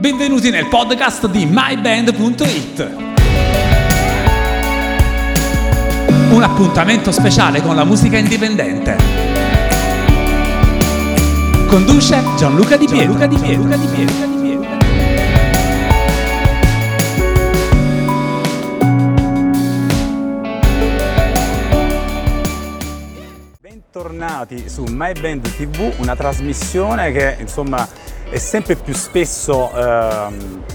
Benvenuti nel podcast di myband.it. Un appuntamento speciale con la musica indipendente. Conduce Gianluca Di Pietro. Gianluca Di Pietro. Gianluca Di Pietro. Bentornati su My Band TV, una trasmissione che insomma è sempre più spesso eh,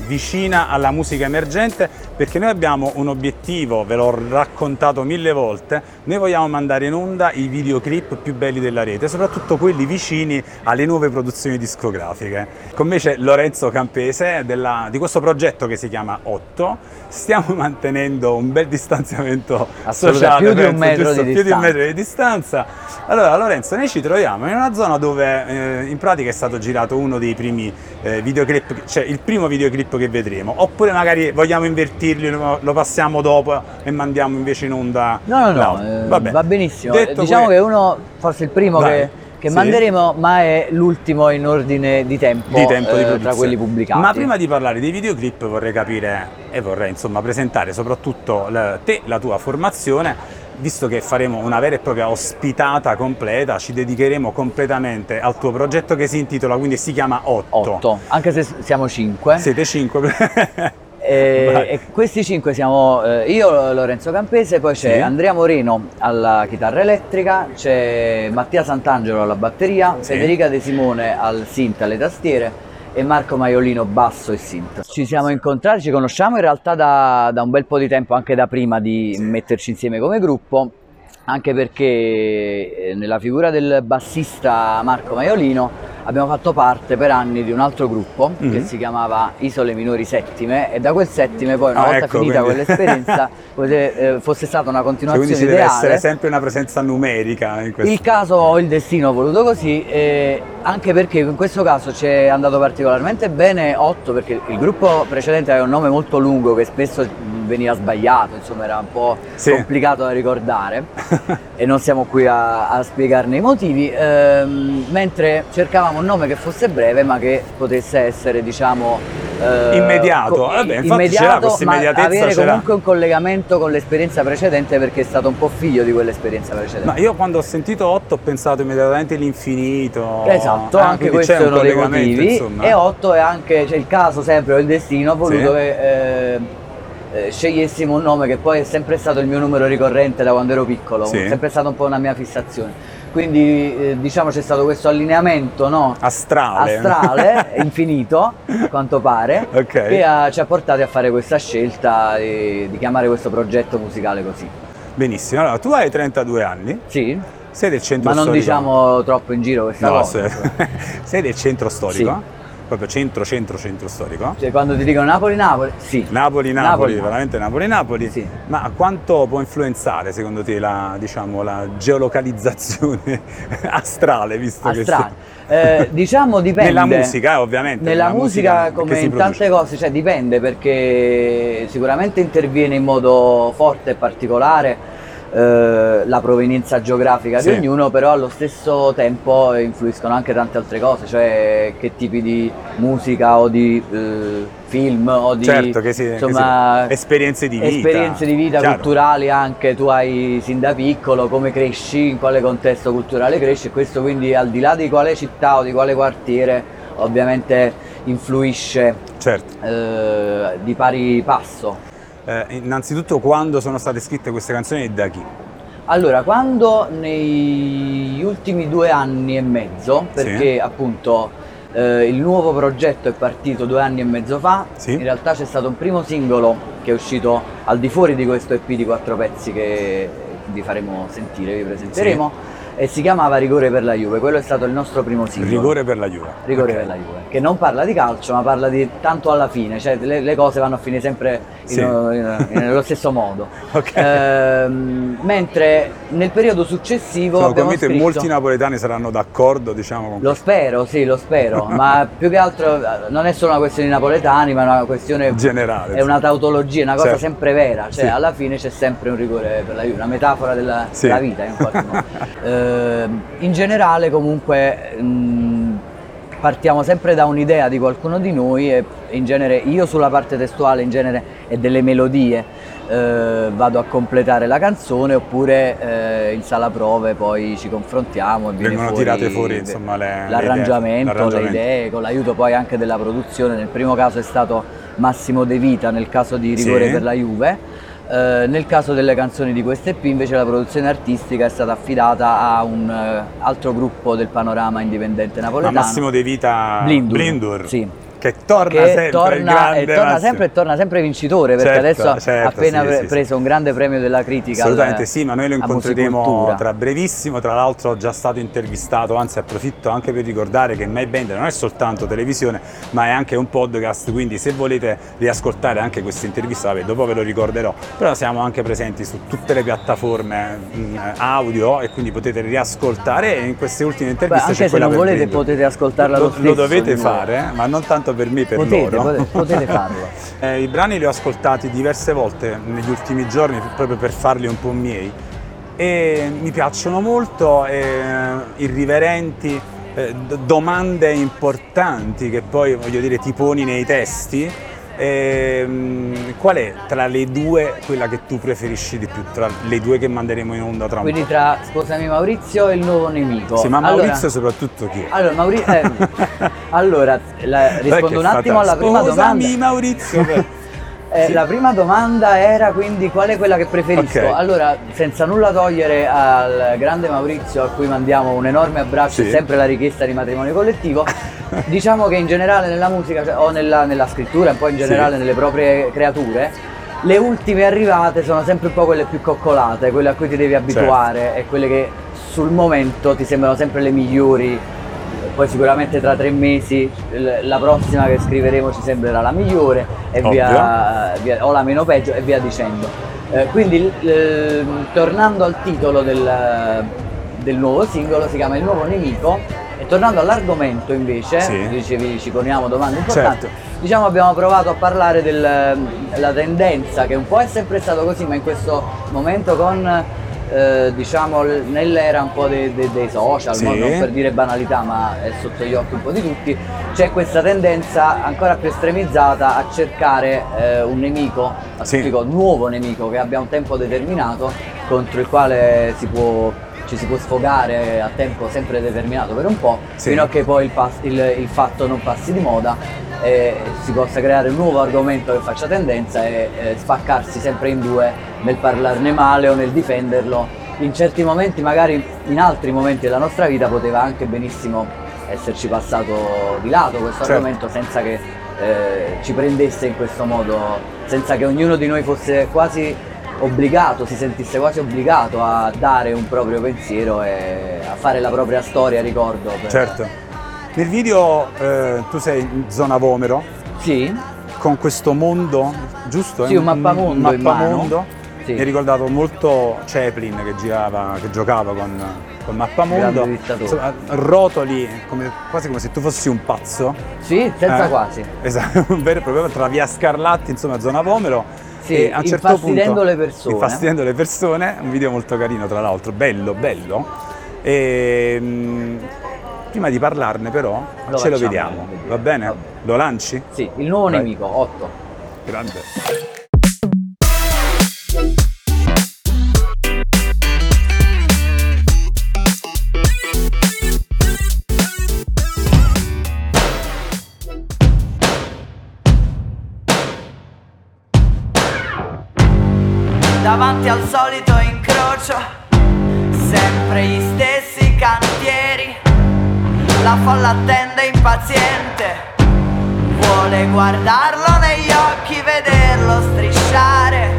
vicina alla musica emergente perché noi abbiamo un obiettivo, ve l'ho raccontato mille volte, noi vogliamo mandare in onda i videoclip più belli della rete, soprattutto quelli vicini alle nuove produzioni discografiche. Con me c'è Lorenzo Campese della, di questo progetto che si chiama 8, stiamo mantenendo un bel distanziamento sociale, più, penso, di un, metro giusto? di più di un metro di distanza. Allora Lorenzo, noi ci troviamo in una zona dove eh, in pratica è stato girato uno dei primi eh, videoclip, cioè il primo videoclip che vedremo, oppure magari vogliamo invertirli, lo, lo passiamo dopo e mandiamo invece in onda. No, no, no, eh, Vabbè. va benissimo. Detto diciamo que- che uno, forse il primo Vai. che, che Sì. manderemo, ma è l'ultimo in ordine di tempo, di tempo di eh, produzione. tra quelli pubblicati. Ma prima di parlare dei videoclip vorrei capire e vorrei insomma presentare soprattutto la- te, la tua formazione, visto che faremo una vera e propria ospitata completa, ci dedicheremo completamente al tuo progetto che si intitola, quindi si chiama 8. 8, anche se siamo 5. Siete 5. E, e questi 5 siamo eh, io, Lorenzo Campese, poi c'è Sì. Andrea Moreno alla chitarra elettrica, c'è Mattia Sant'Angelo alla batteria, Sì. Federica De Simone al synth alle tastiere e Marco Maiolino basso e synth. Ci siamo incontrati, ci conosciamo in realtà da, da un bel po' di tempo, anche da prima di metterci insieme come gruppo, anche perché eh, nella figura del bassista Marco Maiolino abbiamo fatto parte per anni di un altro gruppo che Mhm. si chiamava Isole Minori Settime e da quel settime poi una Ah, volta ecco, finita quindi- quell'esperienza eh, fosse stata una Cioè, quindi continuazione ci deve essere sempre una presenza numerica in questo. Il caso o il destino ha voluto così, eh, anche perché in questo caso ci è andato particolarmente bene 8 perché il gruppo precedente aveva un nome molto lungo che spesso veniva sbagliato, insomma era un po' Sì. complicato da ricordare e non siamo qui a, a spiegarne i motivi, ehm, mentre cercavamo un nome che fosse breve ma che potesse essere diciamo eh, Immediato. co- Vabbè, infatti c'era questa ma avere comunque un collegamento con l'esperienza precedente perché è stato un po' figlio di quell'esperienza precedente. Ma io quando ho sentito 8 ho pensato immediatamente all'infinito. Esatto, Ah, anche questo è un uno dei collegamento, motivi. insomma. E 8 è anche cioè, il caso sempre o il destino ha voluto Sì. che eh, eh, scegliessimo un nome che poi è sempre stato il mio numero ricorrente da quando ero piccolo, Sì. è sempre stata un po' una mia fissazione. Quindi eh, diciamo c'è stato questo allineamento no? Astrale. astrale, infinito, a quanto pare, Ok. che ha- ci ha portati a fare questa scelta di, di chiamare questo progetto musicale così. Benissimo. Allora, tu hai 32 anni, Sì, sei del centro ma non storico. diciamo troppo in giro questa No, cosa. se- sei del centro storico? Proprio centro, centro, centro storico? Cioè quando ti dicono Napoli-Napoli, sì. Napoli, Napoli, Napoli. veramente Napoli, Napoli. Sì. Ma quanto può influenzare secondo te la, diciamo, la geolocalizzazione astrale, visto Astrale. Eh, diciamo che dipende. nella musica, eh, ovviamente. Nella nella musica, che come in produce. tante cose, cioè dipende perché sicuramente interviene in modo forte e particolare eh, la provenienza geografica Sì. di ognuno, però allo stesso tempo influiscono anche tante altre cose, cioè che tipi di musica o di eh, film o di Certo, che che insomma, si- esperienze di vita. esperienze di vita chiaro. culturali anche tu hai sin da piccolo, come cresci, in quale contesto culturale cresci e questo quindi al di là di quale città o di quale quartiere ovviamente influisce Certo. eh, di pari passo. Eh, innanzitutto quando sono state scritte queste canzoni e da chi? Allora, quando negli ultimi due anni e mezzo, perché appunto eh, il nuovo progetto è partito due anni e mezzo fa, Sì. in realtà c'è stato un primo singolo che è uscito al di fuori di questo EP di quattro pezzi che vi faremo sentire, vi presenteremo, e si chiamava Rigore per la Juve, quello è stato il nostro primo singolo. Rigore per la Juve. Rigore Ok. per la Juve, che non parla di calcio ma parla di tanto alla fine, cioè le, le cose vanno a finire sempre Sì. nello stesso modo. Ok. Ehm, mentre nel periodo successivo Sono convinto che molti napoletani saranno d'accordo, diciamo, con Lo spero, sì, lo spero, ma più che altro eh, non è solo una questione di napoletani, ma è una questione generale. è una tautologia, una cosa Certo. sempre vera, cioè Sì. alla fine c'è sempre un rigore per la Juve, una metafora della, Sì. della vita in qualche modo. Ehm, in generale comunque mh, partiamo sempre da un'idea di qualcuno di noi e in genere io sulla parte testuale in genere e delle melodie eh, vado a completare la canzone oppure eh, in sala prove poi ci confrontiamo e Vengono fuori tirate fuori, insomma, le- le l'arrangiamento, idee, l'arrangiamento. le idee, con l'aiuto poi anche della produzione. Nel primo caso è stato Massimo De Vita, nel caso di Rigore Sì. per la Juve. Eh, nel caso delle canzoni di questo EP invece la produzione artistica è stata affidata a un eh, altro gruppo del panorama indipendente Ma napoletano. Massimo De Vita Blindur, sì. Che torna che sempre torna, e torna sempre e torna sempre vincitore perché Certo, adesso ha certo, appena sì, pre- sì, sì. preso un grande premio della critica al- Assolutamente sì, ma noi lo incontreremo tra brevissimo, tra l'altro ho già stato intervistato, anzi approfitto anche per ricordare che My Band non è soltanto televisione, ma è anche un podcast, quindi se volete riascoltare anche questa intervista, vabbè, dopo ve lo ricorderò, però siamo anche presenti su tutte le piattaforme mh, audio e quindi potete riascoltare. E in queste ultime Beh, interviste anche c'è se non volete Blindur. potete ascoltarla lo, lo, lo dovete fare, ma non tanto per me, per potete, loro. potete, potete farlo Eh, I brani li ho ascoltati diverse volte negli ultimi giorni proprio per farli un po' miei e mi piacciono molto, eh, irriverenti, eh, domande importanti che poi voglio dire ti poni nei testi. Ehm, qual è tra le due quella che tu preferisci di più, tra le due che manderemo in onda tra un quindi tra Sposami Maurizio e il nuovo nemico Sì, ma Allora- Maurizio soprattutto chi è? Allora, Mauri- eh, allora, la- rispondo un attimo alla prima Scusami domanda. Maurizio. Eh, Sì. La prima domanda era quindi qual è quella che preferisco? Ok. Allora, senza nulla togliere al grande Maurizio a cui mandiamo un enorme abbraccio Sì. e sempre la richiesta di matrimonio collettivo, diciamo che in generale nella musica cioè, o nella, nella scrittura e poi in generale Sì. nelle proprie creature, le ultime arrivate sono sempre un po' quelle più coccolate, quelle a cui ti devi abituare Certo. e quelle che sul momento ti sembrano sempre le migliori poi sicuramente tra tre mesi la prossima che scriveremo ci sembrerà la migliore e via, via- o la meno peggio e via dicendo. Eh, quindi eh, tornando al titolo del, del nuovo singolo si chiama Il nuovo nemico tornando all'argomento invece, Sì. dicevi ci poniamo domande importanti, Certo. diciamo abbiamo provato a parlare della tendenza che un po' è sempre stato così ma in questo momento con eh, diciamo nell'era un po' dei, dei- dei social, Sì. no? non per dire banalità ma è sotto gli occhi un po' di tutti, c'è questa tendenza ancora più estremizzata a cercare eh, un nemico, Sì. un nuovo nemico che abbia un tempo determinato contro il quale si può ci si può sfogare a tempo sempre determinato per un po', Sì. fino a che poi il, pas- il- il fatto non passi di moda e si possa creare un nuovo argomento che faccia tendenza e eh, spaccarsi sempre in due nel parlarne male o nel difenderlo. In certi momenti, magari in altri momenti della nostra vita, poteva anche benissimo esserci passato di lato questo Certo. argomento senza che eh, ci prendesse in questo modo, senza che ognuno di noi fosse quasi obbligato, si sentisse quasi obbligato a dare un proprio pensiero e a fare la propria storia, ricordo. per- Certo. Nel video eh, tu sei in zona Vomero Sì, con questo mondo, giusto? Sì, un mappamondo Un mappamondo. Sì. Mi ha ricordato molto Chaplin che girava, che giocava con col mappamondo. Insomma, rotoli come- quasi come se tu fossi un pazzo. sì, senza Eh, quasi. Esatto, un vero e proprio tra via Scarlatti, insomma, zona Vomero. Sì, a un certo infastidendo punto, le persone. Infastidendo le persone, un video molto carino tra l'altro, bello, bello. E, mm, prima di parlarne però, Lo ce lo vediamo, vediamo. va bene? Va bene. Lo lanci? Sì, il nuovo Vai. nemico, 8. Grande. Davanti al solito incrocio, sempre gli stessi cantieri, la folla attende impaziente, vuole guardarlo negli occhi, vederlo strisciare,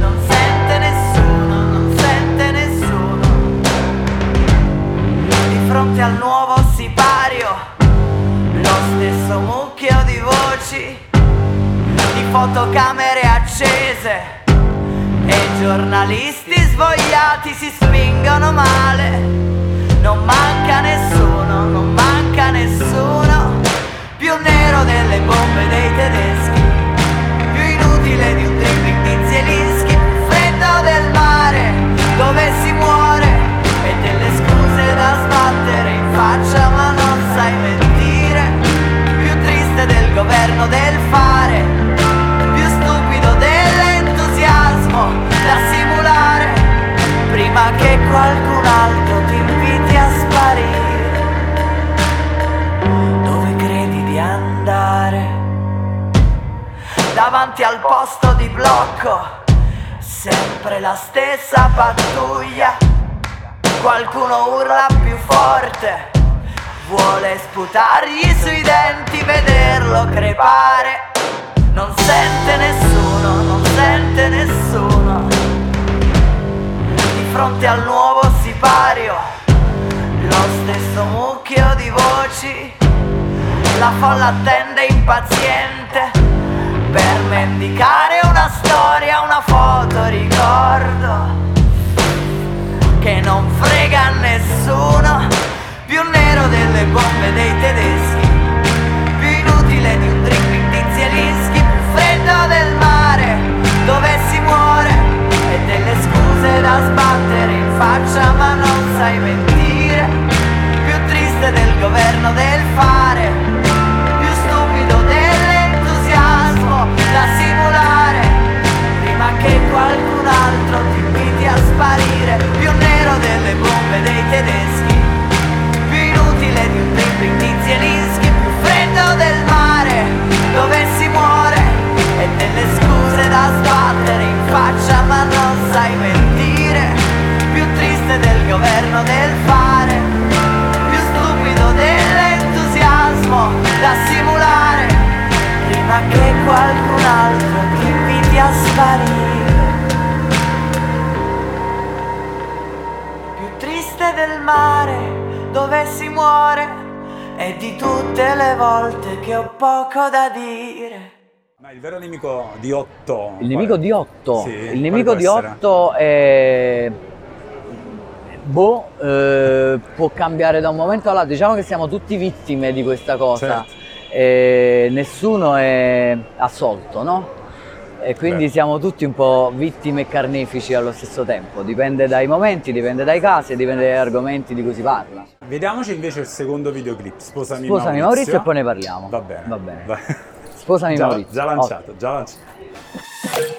non sente nessuno, non sente nessuno, di fronte al nuovo sipario, lo stesso mucchio di voci, di fotocamere accese e i giornalisti svogliati si spingono male. Non manca nessuno, non manca nessuno. Più nero delle bombe dei tedeschi. Più inutile di forte, vuole sputargli sui denti, vederlo crepare. Non sente nessuno, non sente nessuno. Di fronte al nuovo sipario, lo stesso mucchio di voci. La folla attende impaziente per mendicare una storia, una foto, ricordo che non frega nessuno, delle bombe dei tedeschi, più inutile di un drink di Zielinski, più freddo del mare dove si muore e delle scuse da sbattere in faccia ma non sai mentire, più triste del governo del fare, più stupido dell'entusiasmo da simulare, prima che qualcun altro ti inviti a sparire, più nero delle bombe dei tedeschi, dribbling di Zielinski, più freddo del mare dove si muore e delle scuse da sbattere in faccia ma non sai mentire, e di tutte le volte che ho poco da dire. Ma il vero nemico di Otto... Il nemico di Otto, Sì, il nemico di essere? Otto è... Boh, eh, può cambiare da un momento all'altro, diciamo che siamo tutti vittime di questa cosa, Certo. e nessuno è assolto, no? E quindi Beh. siamo tutti un po' vittime e carnefici allo stesso tempo, dipende dai momenti, dipende dai casi, dipende dagli argomenti di cui si parla. Vediamoci invece il secondo videoclip, Sposami, Sposami Maurizio e poi ne parliamo. Va bene. Va bene. Va- Sposami già, Maurizio. Già lanciato, già lanciato.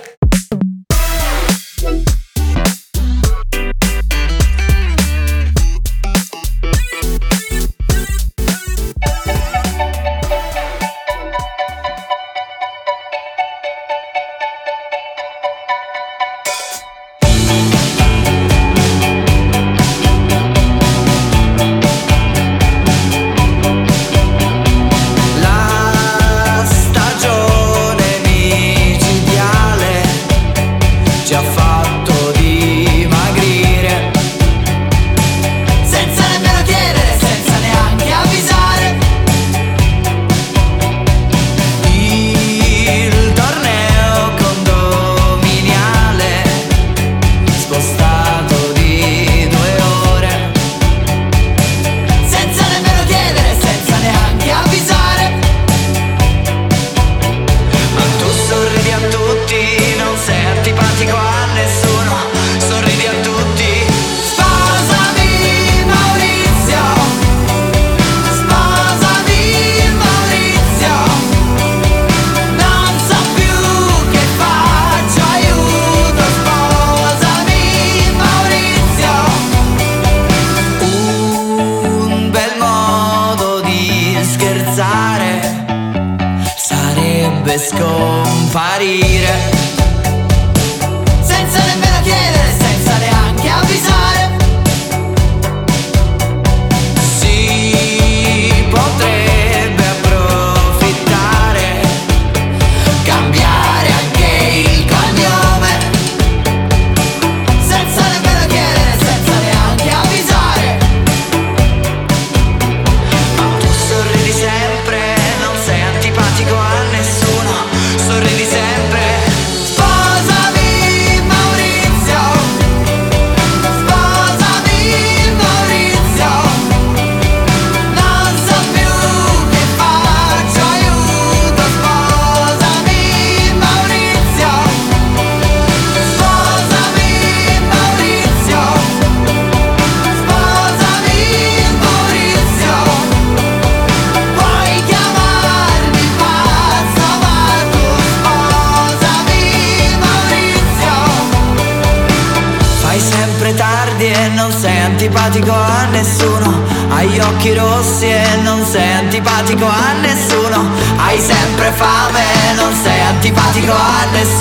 Antipatico a nessuno. Hai sempre fame Non sei antipatico a nessuno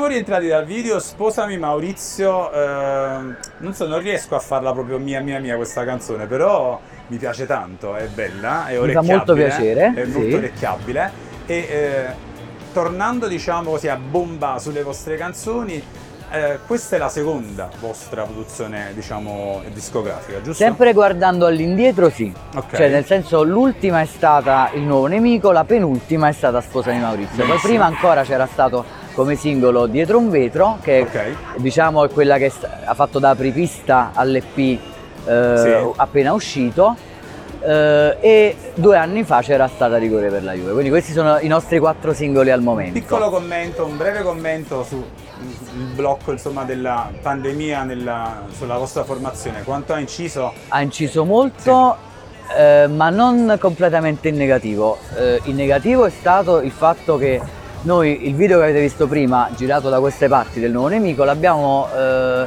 Siamo rientrati dal video Sposami Maurizio, ehm, non so, non riesco a farla proprio mia mia mia questa canzone, però mi piace tanto, è bella, è Mi fa orecchiabile. molto piacere, È sì. molto orecchiabile. E eh, tornando diciamo così a bomba sulle vostre canzoni, eh, questa è la seconda vostra produzione diciamo discografica, giusto? Sempre guardando all'indietro sì, Ok. cioè nel senso l'ultima è stata Il nuovo nemico, la penultima è stata Sposami Maurizio, poi prima ancora c'era stato come singolo Dietro un vetro che Ok. diciamo è quella che ha fatto da apripista all'EP eh, Sì. appena uscito eh, e due anni fa c'era stata Rigore per la Juve, quindi questi sono i nostri quattro singoli al momento. Piccolo commento, un breve commento sul blocco insomma, della pandemia nella- sulla vostra formazione, quanto ha inciso ha inciso molto, eh, ma non completamente in negativo. Eh, in negativo è stato il fatto che noi il video che avete visto prima, girato da queste parti del nuovo nemico, l'abbiamo eh,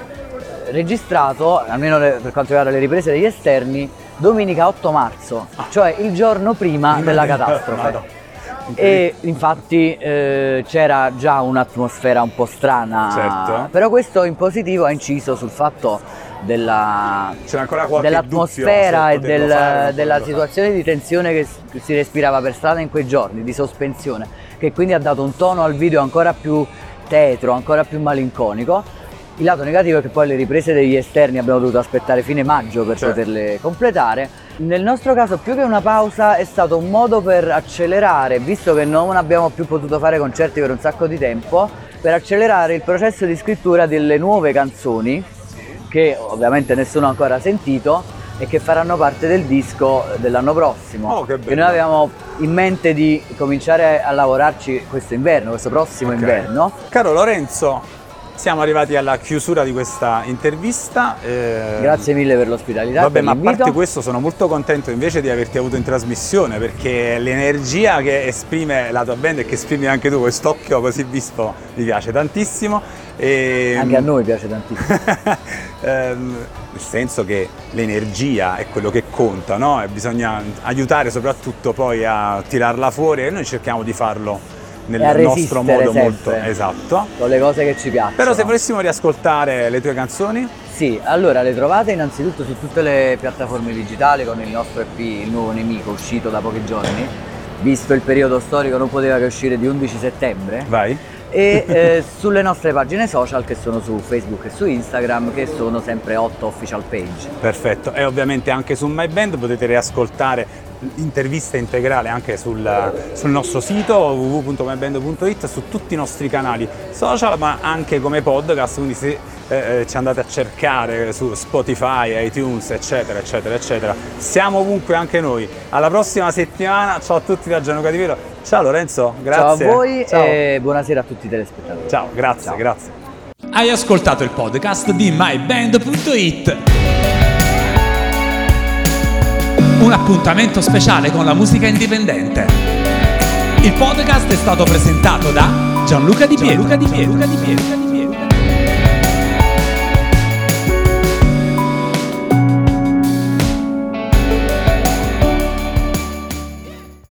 registrato, almeno le- per quanto riguarda le riprese degli esterni, domenica 8 marzo, cioè il giorno prima della del- catastrofe. E infatti eh, c'era già un'atmosfera un po' strana, Certo. però questo in positivo ha inciso sul fatto della, dell'atmosfera e del- fare della situazione di tensione che si respirava per strada in quei giorni, di sospensione, che quindi ha dato un tono al video ancora più tetro, ancora più malinconico. Il lato negativo è che poi le riprese degli esterni abbiamo dovuto aspettare fine maggio per Certo. poterle completare. Nel nostro caso più che una pausa è stato un modo per accelerare, visto che non abbiamo più potuto fare concerti per un sacco di tempo, per accelerare il processo di scrittura delle nuove canzoni che ovviamente nessuno ha ancora sentito e che faranno parte del disco dell'anno prossimo. Oh, che bello. noi avevamo in mente di cominciare a lavorarci questo inverno, questo prossimo Ok. inverno. Caro Lorenzo, siamo arrivati alla chiusura di questa intervista. eh, Grazie mille per l'ospitalità. Vabbè, per ma a parte questo sono molto contento invece di averti avuto in trasmissione perché l'energia che esprime la tua band e che esprimi anche tu, quest'occhio così visto, mi piace tantissimo. E, Anche a noi piace tantissimo. Ehm, nel senso che l'energia è quello che conta, no? E bisogna aiutare soprattutto poi a tirarla fuori e noi cerchiamo di farlo nel nostro modo molto sempre. esatto. Con le cose che ci piacciono. Però se volessimo riascoltare le tue canzoni, Sì, allora le trovate innanzitutto su tutte le piattaforme digitali con il nostro EP Il Nuovo Nemico uscito da pochi giorni. Visto il periodo storico non poteva che uscire di 11 settembre. vai. e eh, sulle nostre pagine social che sono su Facebook e su Instagram che sono sempre 8 official page. Perfetto, e ovviamente anche su My Band potete riascoltare l'intervista integrale anche sul, sul nostro sito www.myband.it su tutti i nostri canali social ma anche come podcast quindi se eh, eh, ci andate a cercare su Spotify, iTunes eccetera eccetera eccetera. Siamo ovunque anche noi. Alla prossima settimana. Ciao a tutti da Gianluca Di Vero ciao Lorenzo grazie Ciao a voi ciao, e buonasera a tutti i telespettatori. Ciao, grazie Ciao. grazie. Hai ascoltato il podcast di myband.it. appuntamento speciale con la musica indipendente. Il podcast è stato presentato da Gianluca Di Pietro. Gianluca Di Pietro.